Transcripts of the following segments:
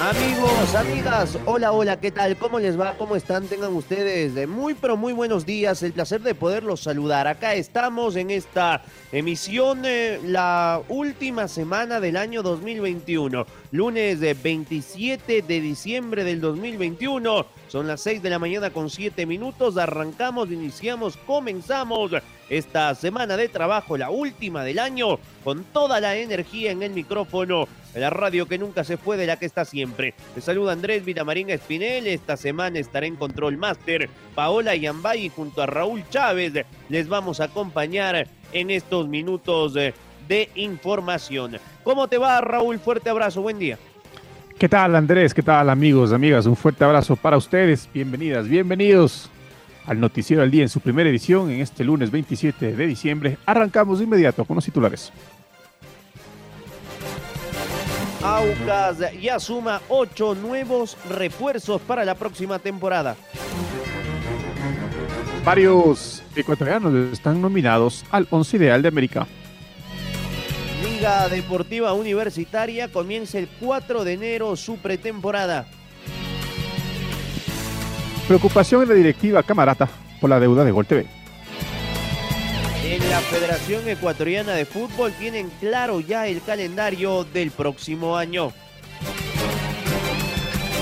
Amigos, amigas, hola, hola, ¿qué tal? ¿Cómo les va? ¿Cómo están? Tengan ustedes de muy, pero muy buenos días. El placer de poderlos saludar. Acá estamos en esta emisión, eh, la última semana del año 2021. Lunes de 27 de diciembre del 2021. Son las 6 de la mañana con 7 minutos. Arrancamos, iniciamos, comenzamos esta semana de trabajo, la última del año, con toda la energía en el micrófono la radio que nunca se fue, de la que está siempre. Te saluda Andrés Vitamarín Espinel. Esta semana estaré en Control Master. Paola Yambay junto a Raúl Chávez les vamos a acompañar en estos minutos de información. ¿Cómo te va, Raúl? Fuerte abrazo, buen día. ¿Qué tal, Andrés? ¿Qué tal, amigos, amigas? Un fuerte abrazo para ustedes. Bienvenidas, bienvenidos al Noticiero al Día en su primera edición en este lunes 27 de diciembre. Arrancamos de inmediato con los titulares. Aucas ya suma ocho nuevos refuerzos para la próxima temporada. Varios ecuatorianos están nominados al once ideal de América. Liga Deportiva Universitaria comienza el 4 de enero su pretemporada. Preocupación en la directiva Camarata por la deuda de Gol TV. En la Federación Ecuatoriana de Fútbol tienen claro ya el calendario del próximo año.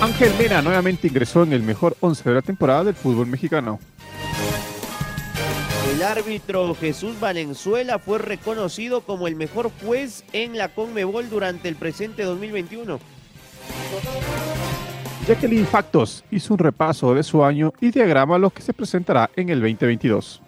Ángel Mena nuevamente ingresó en el mejor 11 de la temporada del fútbol mexicano. El árbitro Jesús Valenzuela fue reconocido como el mejor juez en la Conmebol durante el presente 2021. Jacqueline Factos hizo un repaso de su año y diagrama lo que se presentará en el 2022.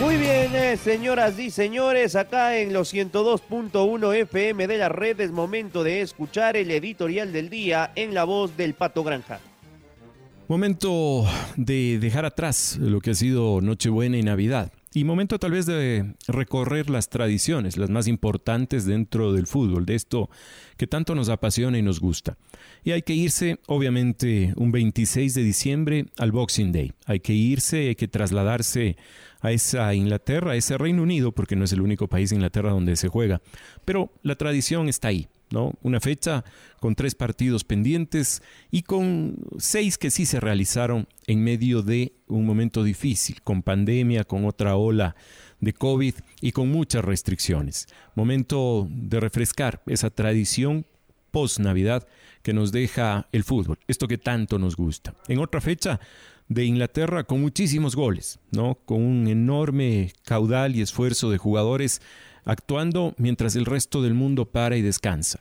Muy bien, eh, señoras y señores, acá en los 102.1 FM de la red es momento de escuchar el editorial del día en la voz del Pato Granja. Momento de dejar atrás lo que ha sido Nochebuena y Navidad. Y momento tal vez de recorrer las tradiciones, las más importantes dentro del fútbol, de esto que tanto nos apasiona y nos gusta. Y hay que irse, obviamente, un 26 de diciembre al Boxing Day. Hay que irse, hay que trasladarse a esa Inglaterra, a ese Reino Unido, porque no es el único país de Inglaterra donde se juega. Pero la tradición está ahí, ¿no? Una fecha con tres partidos pendientes y con seis que sí se realizaron en medio de un momento difícil, con pandemia, con otra ola de COVID y con muchas restricciones. Momento de refrescar esa tradición post-Navidad que nos deja el fútbol, esto que tanto nos gusta. En otra fecha de Inglaterra con muchísimos goles, ¿no? Con un enorme caudal y esfuerzo de jugadores actuando mientras el resto del mundo para y descansa.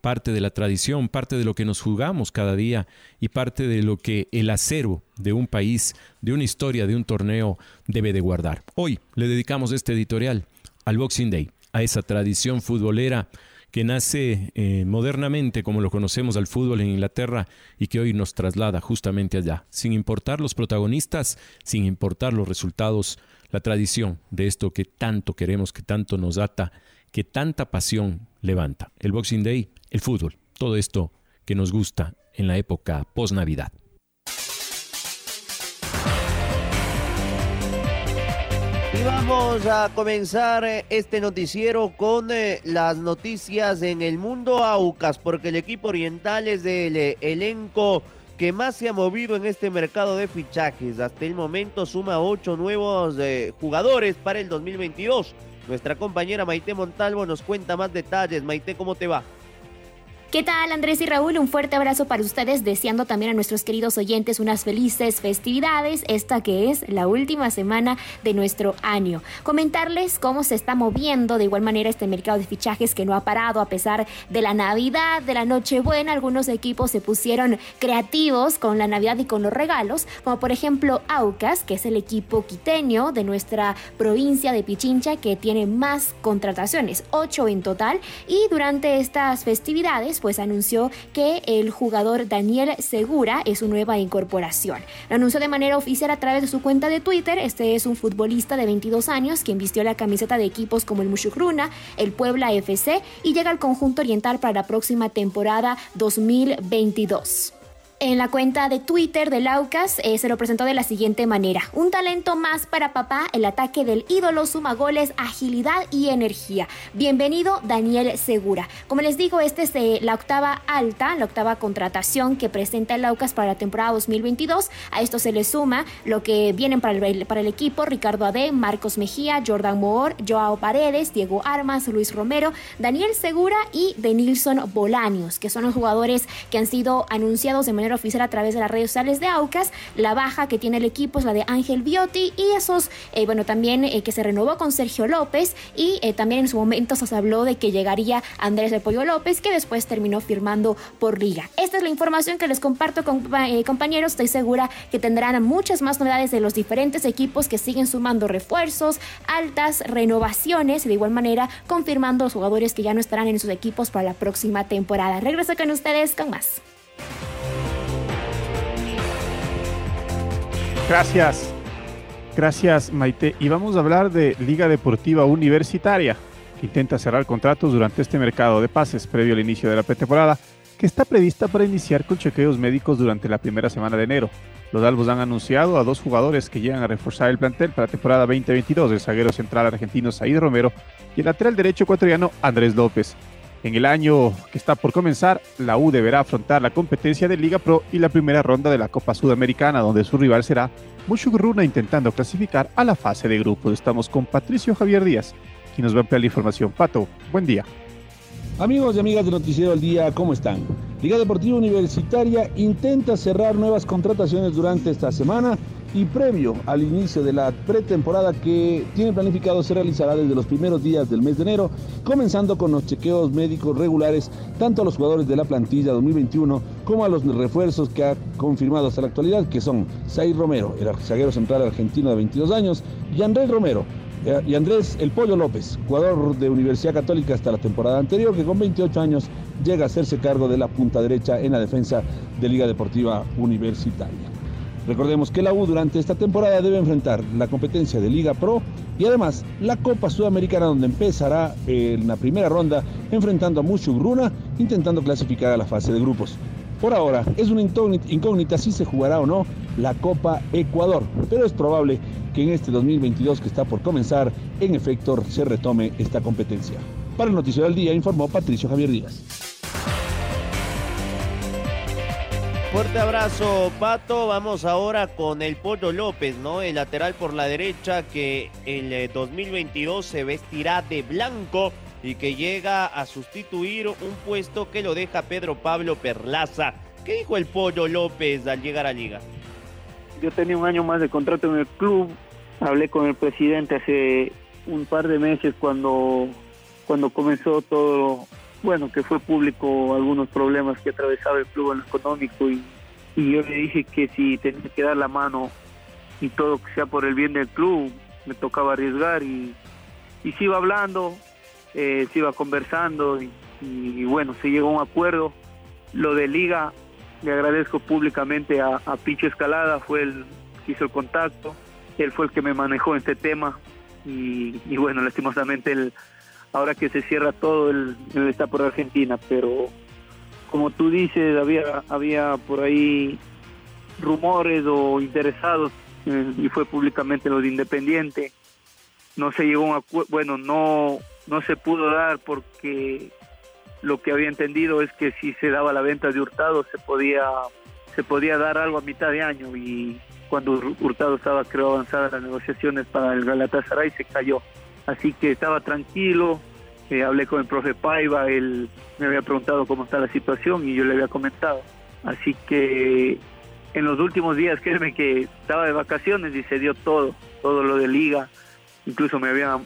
Parte de la tradición, parte de lo que nos jugamos cada día y parte de lo que el acero de un país, de una historia, de un torneo debe de guardar. Hoy le dedicamos este editorial al Boxing Day, a esa tradición futbolera que nace eh, modernamente como lo conocemos al fútbol en Inglaterra y que hoy nos traslada justamente allá, sin importar los protagonistas, sin importar los resultados, la tradición de esto que tanto queremos, que tanto nos ata, que tanta pasión levanta. El Boxing Day, el fútbol, todo esto que nos gusta en la época post-Navidad. Y vamos a comenzar eh, este noticiero con eh, las noticias en el mundo Aucas, porque el equipo oriental es del eh, elenco que más se ha movido en este mercado de fichajes. Hasta el momento suma ocho nuevos jugadores para el 2022. Nuestra compañera Maite Montalvo nos cuenta más detalles. Maite, ¿cómo te va? ¿Qué tal Andrés y Raúl? Un fuerte abrazo para ustedes, deseando también a nuestros queridos oyentes unas felices festividades, esta que es la última semana de nuestro año. Comentarles cómo se está moviendo de igual manera este mercado de fichajes que no ha parado a pesar de la Navidad, de la Nochebuena. Algunos equipos se pusieron creativos con la Navidad y con los regalos, como por ejemplo Aucas, que es el equipo quiteño de nuestra provincia de Pichincha que tiene más contrataciones, ocho en total, y durante estas festividades pues anunció que el jugador Daniel Segura es su nueva incorporación. Lo anunció de manera oficial a través de su cuenta de Twitter. Este es un futbolista de 22 años quien vistió la camiseta de equipos como el Mushukruna, el Puebla FC y llega al conjunto oriental para la próxima temporada 2022. En la cuenta de Twitter de Laucas eh, se lo presentó de la siguiente manera. Un talento más para papá, el ataque del ídolo suma goles, agilidad y energía. Bienvenido Daniel Segura. Como les digo, esta es eh, la octava alta, la octava contratación que presenta el para la temporada 2022. A esto se le suma lo que vienen para el, para el equipo, Ricardo Ade, Marcos Mejía, Jordan Moore, Joao Paredes, Diego Armas, Luis Romero, Daniel Segura y Denilson Bolaños, que son los jugadores que han sido anunciados de manera oficial a través de las redes sociales de Aucas. La baja que tiene el equipo es la de Ángel Biotti y esos, eh, bueno, también eh, que se renovó con Sergio López y eh, también en su momento se habló de que llegaría Andrés de Pollo López, que después terminó firmando por Liga. Esta es la información que les comparto, compañeros. Estoy segura que tendrán muchas más novedades de los diferentes equipos que siguen sumando refuerzos, altas renovaciones y de igual manera confirmando los jugadores que ya no estarán en sus equipos para la próxima temporada. Regreso con ustedes con más. Gracias. Gracias, Maite. Y vamos a hablar de Liga Deportiva Universitaria, que intenta cerrar contratos durante este mercado de pases previo al inicio de la pretemporada, que está prevista para iniciar con chequeos médicos durante la primera semana de enero. Los Albos han anunciado a dos jugadores que llegan a reforzar el plantel para la temporada 2022, el zaguero central argentino Said Romero y el lateral derecho ecuatoriano Andrés López. En el año que está por comenzar, la U deberá afrontar la competencia de Liga Pro y la primera ronda de la Copa Sudamericana, donde su rival será Mushugruna intentando clasificar a la fase de grupos. Estamos con Patricio Javier Díaz, quien nos va a ampliar la información. Pato, buen día. Amigos y amigas de Noticiero al Día, ¿cómo están? Liga Deportiva Universitaria intenta cerrar nuevas contrataciones durante esta semana y previo al inicio de la pretemporada que tiene planificado se realizará desde los primeros días del mes de enero, comenzando con los chequeos médicos regulares tanto a los jugadores de la plantilla 2021 como a los refuerzos que ha confirmado hasta la actualidad, que son Zair Romero, el zaguero central argentino de 22 años, y Andrés Romero, eh, y Andrés El Pollo López, jugador de Universidad Católica hasta la temporada anterior, que con 28 años llega a hacerse cargo de la punta derecha en la defensa de Liga Deportiva Universitaria. Recordemos que la U durante esta temporada debe enfrentar la competencia de Liga Pro y además la Copa Sudamericana donde empezará en la primera ronda enfrentando a Gruna intentando clasificar a la fase de grupos. Por ahora es una incógnita si se jugará o no la Copa Ecuador, pero es probable que en este 2022 que está por comenzar, en efecto se retome esta competencia. Para el Noticiero del Día informó Patricio Javier Díaz. Fuerte abrazo, Pato. Vamos ahora con el Pollo López, ¿no? El lateral por la derecha que el 2022 eh, se vestirá de blanco y que llega a sustituir un puesto que lo deja Pedro Pablo Perlaza. ¿Qué dijo el Pollo López al llegar a Liga? Yo tenía un año más de contrato en el club, hablé con el presidente hace un par de meses cuando, cuando comenzó todo, bueno, que fue público algunos problemas que atravesaba el club en lo económico y, y yo le dije que si tenía que dar la mano y todo que sea por el bien del club, me tocaba arriesgar y, y se iba hablando, eh, se iba conversando y, bueno, se llegó a un acuerdo. Lo de liga, le agradezco públicamente a, a Picho Escalada, fue el que hizo el contacto, él fue el que me manejó este tema y, bueno, lastimosamente él, ahora que se cierra todo, él, está por Argentina, pero como tú dices, había, había por ahí rumores o interesados eh, y fue públicamente lo de Independiente. No se llegó a un acuerdo, bueno, no, no se pudo dar porque lo que había entendido es que si se daba la venta de Hurtado se podía se podía dar algo a mitad de año y cuando Hurtado estaba creo avanzada las negociaciones para el Galatasaray se cayó así que estaba tranquilo Eh, hablé con el profe Paiva, él me había preguntado cómo está la situación y yo le había comentado. Así que en los últimos días, créeme que estaba de vacaciones y se dio todo, todo lo de liga. Incluso me había,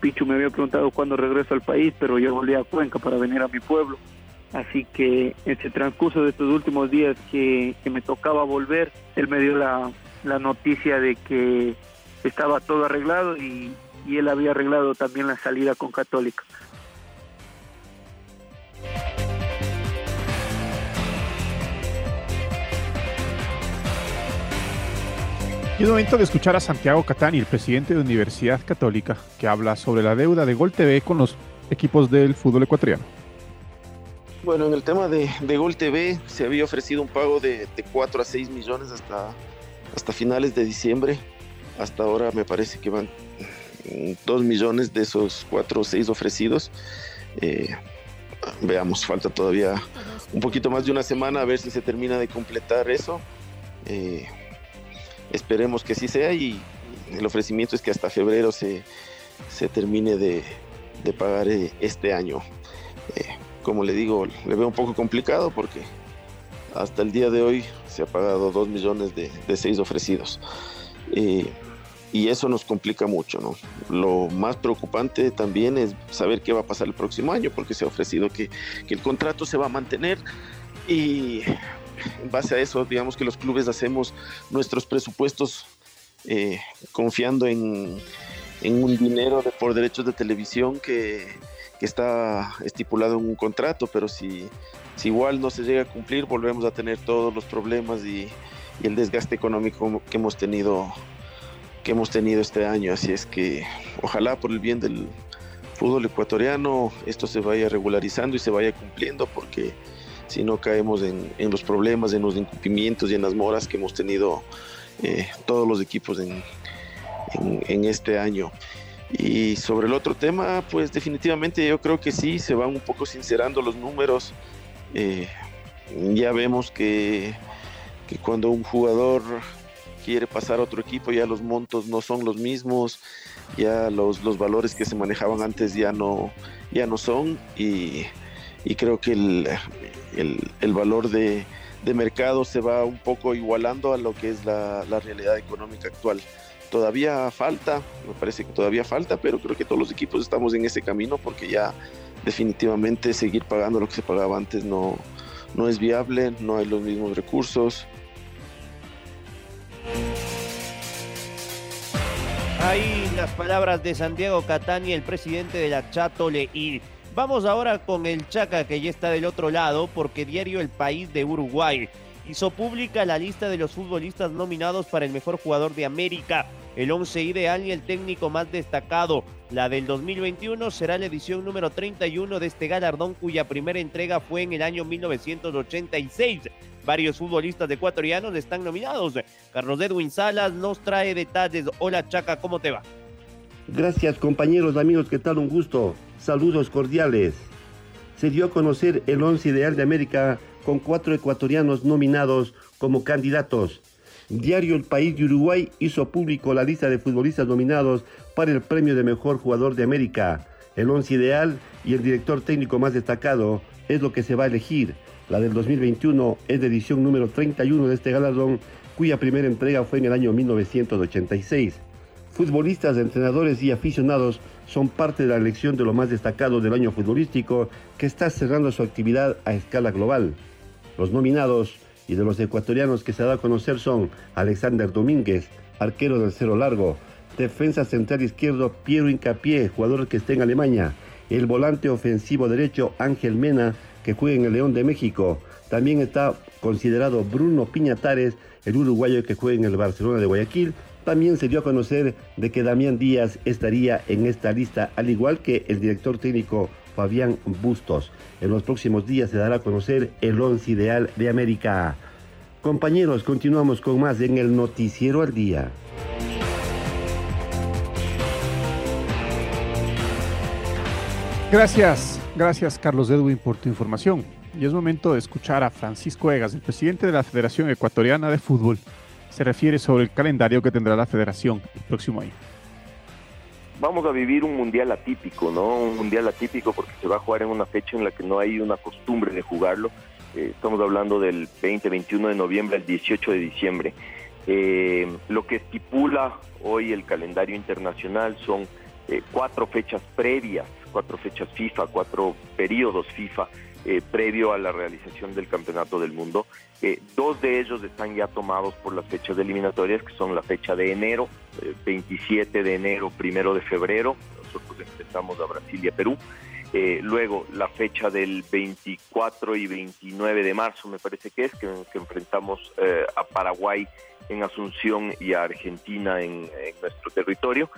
Pichu me había preguntado cuándo regreso al país, pero yo volví a Cuenca para venir a mi pueblo. Así que en ese transcurso de estos últimos días que, me tocaba volver, él me dio la noticia de que estaba todo arreglado y, y él había arreglado también la salida con Católica. Y es momento de escuchar a Santiago Catani, el presidente de Universidad Católica, que habla sobre la deuda de Gol TV con los equipos del fútbol ecuatoriano. Bueno, en el tema de, Gol TV se había ofrecido un pago de, de 4 a 6 millones hasta, hasta finales de diciembre. Hasta ahora me parece que van 2 millones de esos 4 o 6 ofrecidos. Eh, veamos, falta todavía un poquito más de una semana a ver si se termina de completar eso. Eh, esperemos que sí sea y el ofrecimiento es que hasta febrero se, termine de, pagar eh, este año. Como le digo, le veo un poco complicado porque hasta el día de hoy se ha pagado 2 millones de, de 6 ofrecidos. Y eso nos complica mucho, ¿no? Lo más preocupante también es saber qué va a pasar el próximo año, porque se ha ofrecido que, que el contrato se va a mantener y en base a eso, digamos que los clubes hacemos nuestros presupuestos eh, confiando en, un dinero de, por derechos de televisión que, está estipulado en un contrato, pero si, si, igual no se llega a cumplir, volvemos a tener todos los problemas y, el desgaste económico que hemos tenido que hemos tenido este año. Así es que ojalá por el bien del fútbol ecuatoriano esto se vaya regularizando y se vaya cumpliendo porque si no caemos en, los problemas, en los incumplimientos y en las moras que hemos tenido eh, todos los equipos en, este año. Y sobre el otro tema, pues definitivamente yo creo que sí, se van un poco sincerando los números. Eh, ya vemos que, que, cuando un jugador quiere pasar a otro equipo, ya los montos no son los mismos, ya los, los valores que se manejaban antes ya no, ya no son. Y, y creo que el, el, valor de, mercado se va un poco igualando a lo que es la, realidad económica actual. Todavía falta, me parece que todavía falta, pero creo que todos los equipos estamos en ese camino porque ya definitivamente seguir pagando lo que se pagaba antes no, no es viable, no hay los mismos recursos. Ahí las palabras de Santiago Catani, el presidente de la Chato Leí. Vamos ahora con el Chaca que ya está del otro lado porque diario El País de Uruguay hizo pública la lista de los futbolistas nominados para el mejor jugador de América, el 11 ideal y el técnico más destacado. La del 2021 será la edición número 31 de este galardón cuya primera entrega fue en el año 1986. Varios futbolistas ecuatorianos están nominados. Carlos Edwin Salas nos trae detalles. Hola Chaca, ¿cómo te va? Gracias compañeros, amigos, ¿qué tal? Un gusto. Saludos cordiales. Se dio a conocer el once ideal de América con cuatro ecuatorianos nominados como candidatos. Diario El País de Uruguay hizo público la lista de futbolistas nominados para el premio de mejor jugador de América. El once ideal y el director técnico más destacado es lo que se va a elegir. La del 2021 es de edición número 31 de este galardón, cuya primera entrega fue en el año 1986. Futbolistas, entrenadores y aficionados son parte de la elección de lo más destacado del año futbolístico que está cerrando su actividad a escala global. Los nominados y de los ecuatorianos que se da a conocer son Alexander Domínguez, arquero del Cero Largo, defensa central izquierdo Piero Incapié, jugador que está en Alemania, el volante ofensivo derecho Ángel Mena, que juega en el León de México. También está considerado Bruno Piñatares, el uruguayo que juega en el Barcelona de Guayaquil, también se dio a conocer de que Damián Díaz estaría en esta lista, al igual que el director técnico Fabián Bustos. En los próximos días se dará a conocer el once ideal de América. Compañeros, continuamos con más en el Noticiero al Día. Gracias, gracias Carlos Edwin por tu información. Y es momento de escuchar a Francisco Egas, el presidente de la Federación Ecuatoriana de Fútbol se refiere sobre el calendario que tendrá la federación el próximo año. Vamos a vivir un mundial atípico, ¿no? Un mundial atípico porque se va a jugar en una fecha en la que no hay una costumbre de jugarlo. Eh, estamos hablando del 20, 21 de noviembre al 18 de diciembre. Eh, lo que estipula hoy el calendario internacional son eh, cuatro fechas previas, cuatro fechas FIFA, cuatro periodos FIFA eh, previo a la realización del Campeonato del Mundo. dos de ellos están ya tomados por las fechas eliminatorias, que son la fecha de enero, 27 de enero, primero de febrero. Nosotros enfrentamos a Brasil y a Perú. luego la fecha del 24 y 29 de marzo, me parece que es, que, enfrentamos a Paraguay en Asunción y a Argentina en, nuestro territorio.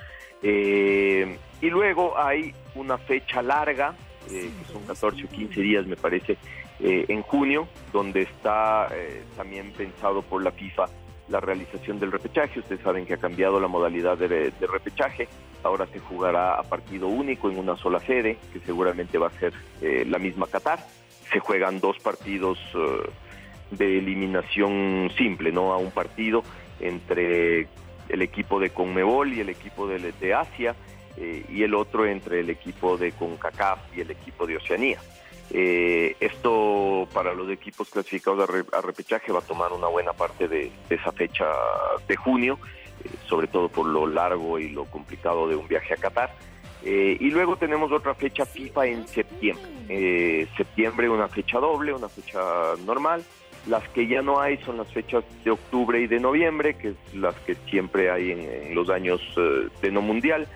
Eh, y luego hay una fecha larga, eh, que son 14 o 15 días me parece, eh, en junio, donde está también pensado por la FIFA la realización del repechaje. Ustedes saben que ha cambiado la modalidad de, repechaje. Ahora se jugará a partido único en una sola sede, que seguramente va a ser la misma Qatar. Se juegan dos partidos de eliminación simple, ¿no? A un partido entre el equipo de Conmebol y el equipo de Asia eh, y el otro entre el equipo de CONCACAF y el equipo de Oceanía. Eh, esto para los equipos clasificados a, repechaje va a tomar una buena parte de, esa fecha de junio, eh, sobre todo por lo largo y lo complicado de un viaje a Qatar. y luego tenemos otra fecha FIFA en septiembre. septiembre una fecha doble, una fecha normal. Las que ya no hay son las fechas de octubre y de noviembre, que es las que siempre hay en, los años de no mundial.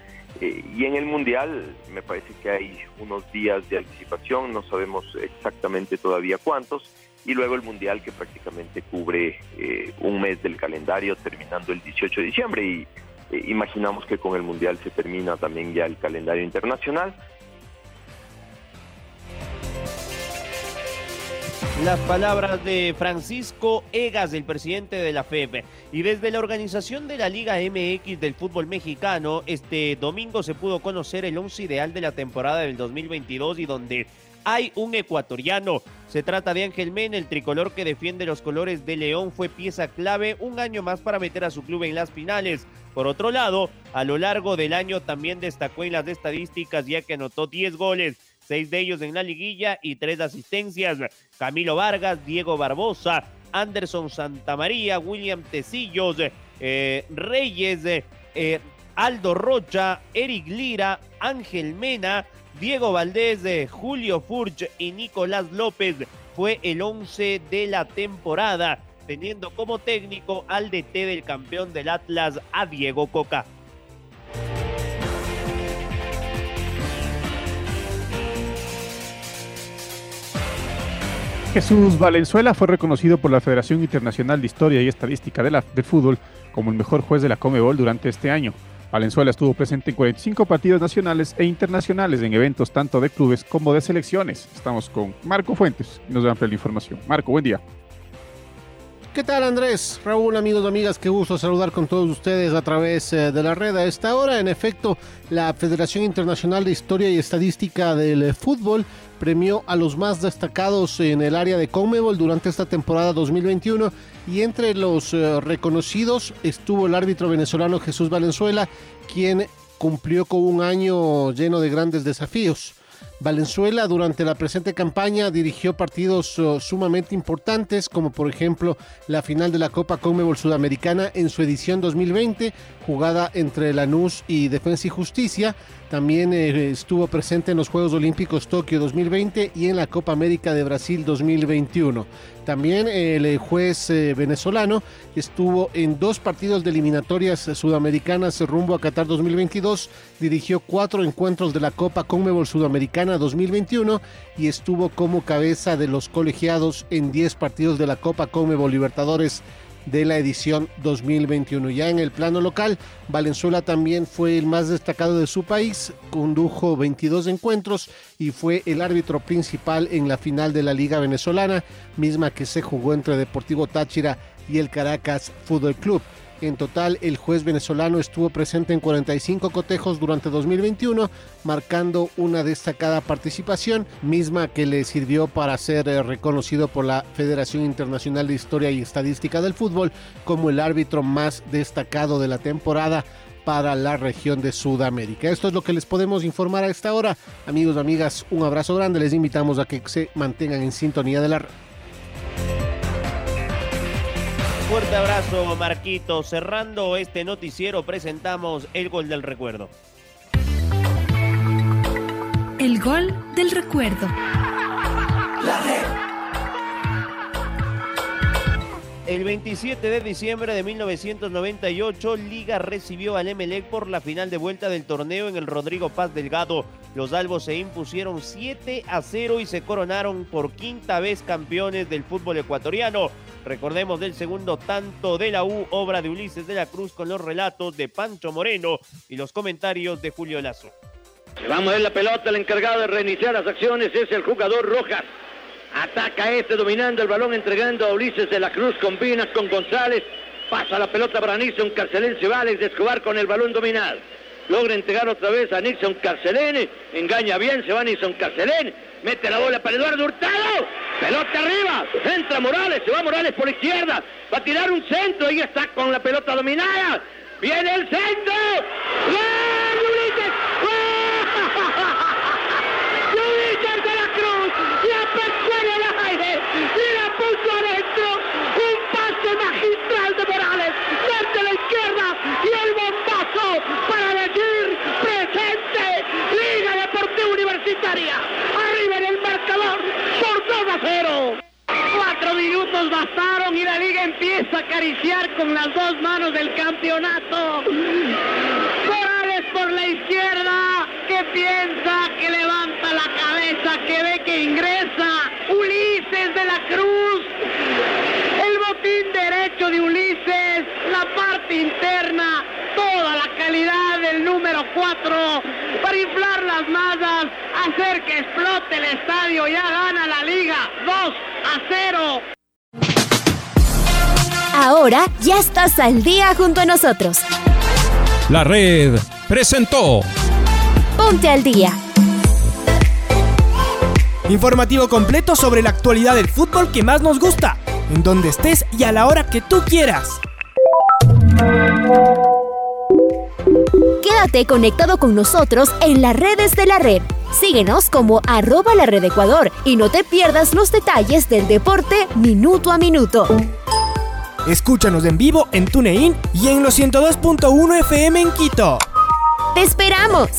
Eh, y en el mundial me parece que hay unos días de anticipación, no sabemos exactamente todavía cuántos. Y luego el mundial que prácticamente cubre eh, un mes del calendario, terminando el 18 de diciembre. Y imaginamos que con el mundial se termina también ya el calendario internacional. Las palabras de Francisco Egas, el presidente de la FEB. Y desde la organización de la Liga MX del fútbol mexicano, este domingo se pudo conocer el once ideal de la temporada del 2022 y donde hay un ecuatoriano. Se trata de Ángel Men, el tricolor que defiende los colores de León, fue pieza clave un año más para meter a su club en las finales. Por otro lado, a lo largo del año también destacó en las estadísticas ya que anotó 10 goles seis de ellos en la liguilla y tres asistencias. Camilo Vargas, Diego Barbosa, Anderson Santamaría, William Tecillos, eh, Reyes, eh, Aldo Rocha, Eric Lira, Ángel Mena, Diego Valdés, eh, Julio Furch y Nicolás López. Fue el once de la temporada, teniendo como técnico al DT del campeón del Atlas, a Diego Coca. Jesús Valenzuela fue reconocido por la Federación Internacional de Historia y Estadística del Fútbol como el mejor juez de la Comebol durante este año. Valenzuela estuvo presente en 45 partidos nacionales e internacionales en eventos tanto de clubes como de selecciones. Estamos con Marco Fuentes y nos da la información. Marco, buen día. ¿Qué tal Andrés? Raúl, amigos amigas, qué gusto saludar con todos ustedes a través eh, de la red. A esta hora, en efecto, la Federación Internacional de Historia y Estadística del eh, Fútbol premió a los más destacados en el área de Conmebol durante esta temporada 2021 y entre los eh, reconocidos estuvo el árbitro venezolano Jesús Valenzuela, quien cumplió con un año lleno de grandes desafíos. Valenzuela durante la presente campaña dirigió partidos uh, sumamente importantes, como por ejemplo la final de la Copa Conmebol Sudamericana en su edición 2020, jugada entre Lanús y Defensa y Justicia. También eh, estuvo presente en los Juegos Olímpicos Tokio 2020 y en la Copa América de Brasil 2021. También el eh, juez eh, venezolano estuvo en dos partidos de eliminatorias sudamericanas rumbo a Qatar 2022, dirigió cuatro encuentros de la Copa Conmebol Sudamericana 2021 y estuvo como cabeza de los colegiados en 10 partidos de la Copa Conmebol Libertadores de la edición 2021. Ya en el plano local, Valenzuela también fue el más destacado de su país, condujo 22 encuentros y fue el árbitro principal en la final de la Liga Venezolana, misma que se jugó entre Deportivo Táchira y el Caracas Fútbol Club. En total, el juez venezolano estuvo presente en 45 cotejos durante 2021, marcando una destacada participación, misma que le sirvió para ser eh, reconocido por la Federación Internacional de Historia y Estadística del Fútbol como el árbitro más destacado de la temporada para la región de Sudamérica. Esto es lo que les podemos informar a esta hora. Amigos, amigas, un abrazo grande. Les invitamos a que se mantengan en sintonía de la. Fuerte abrazo, Marquito. Cerrando este noticiero, presentamos el gol del recuerdo. El gol del recuerdo. La El 27 de diciembre de 1998, Liga recibió al Emelec por la final de vuelta del torneo en el Rodrigo Paz Delgado. Los albos se impusieron 7 a 0 y se coronaron por quinta vez campeones del fútbol ecuatoriano. Recordemos del segundo tanto de la U, obra de Ulises de la Cruz con los relatos de Pancho Moreno y los comentarios de Julio Lazo. Vamos a ver la pelota, el encargado de reiniciar las acciones es el jugador Rojas. Ataca este dominando el balón, entregando a Ulises de la Cruz. Combina con González. Pasa la pelota para Nixon Carcelén. Se va Alex de con el balón dominado. Logra entregar otra vez a Nixon Carcelén. Engaña bien, se va Nixon Carcelén. Mete la bola para Eduardo Hurtado. Pelota arriba. Entra Morales. Se va Morales por izquierda. Va a tirar un centro. Ahí está con la pelota dominada. Viene el centro. ¡Gol, Ulises! Arriba en el marcador por 2 a 0. Cuatro bastaron y la liga empieza a acariciar con las dos manos del campeonato. Morales por la izquierda, que piensa, que levanta la cabeza, que ve que ingresa. Ulises de la Cruz. El botín derecho de Ulises, la parte interna, toda la calidad del número 4 para inflar las masas, hacer que explote el estadio. Ya gana la liga 2 a 0. Ahora ya estás al día junto a nosotros. La red presentó Ponte al día. Informativo completo sobre la actualidad del fútbol que más nos gusta, en donde estés y a la hora que tú quieras. Quédate conectado con nosotros en las redes de la red. Síguenos como arroba la red Ecuador y no te pierdas los detalles del deporte minuto a minuto. Escúchanos en vivo en TuneIn y en los 102.1 FM en Quito. ¡Te esperamos!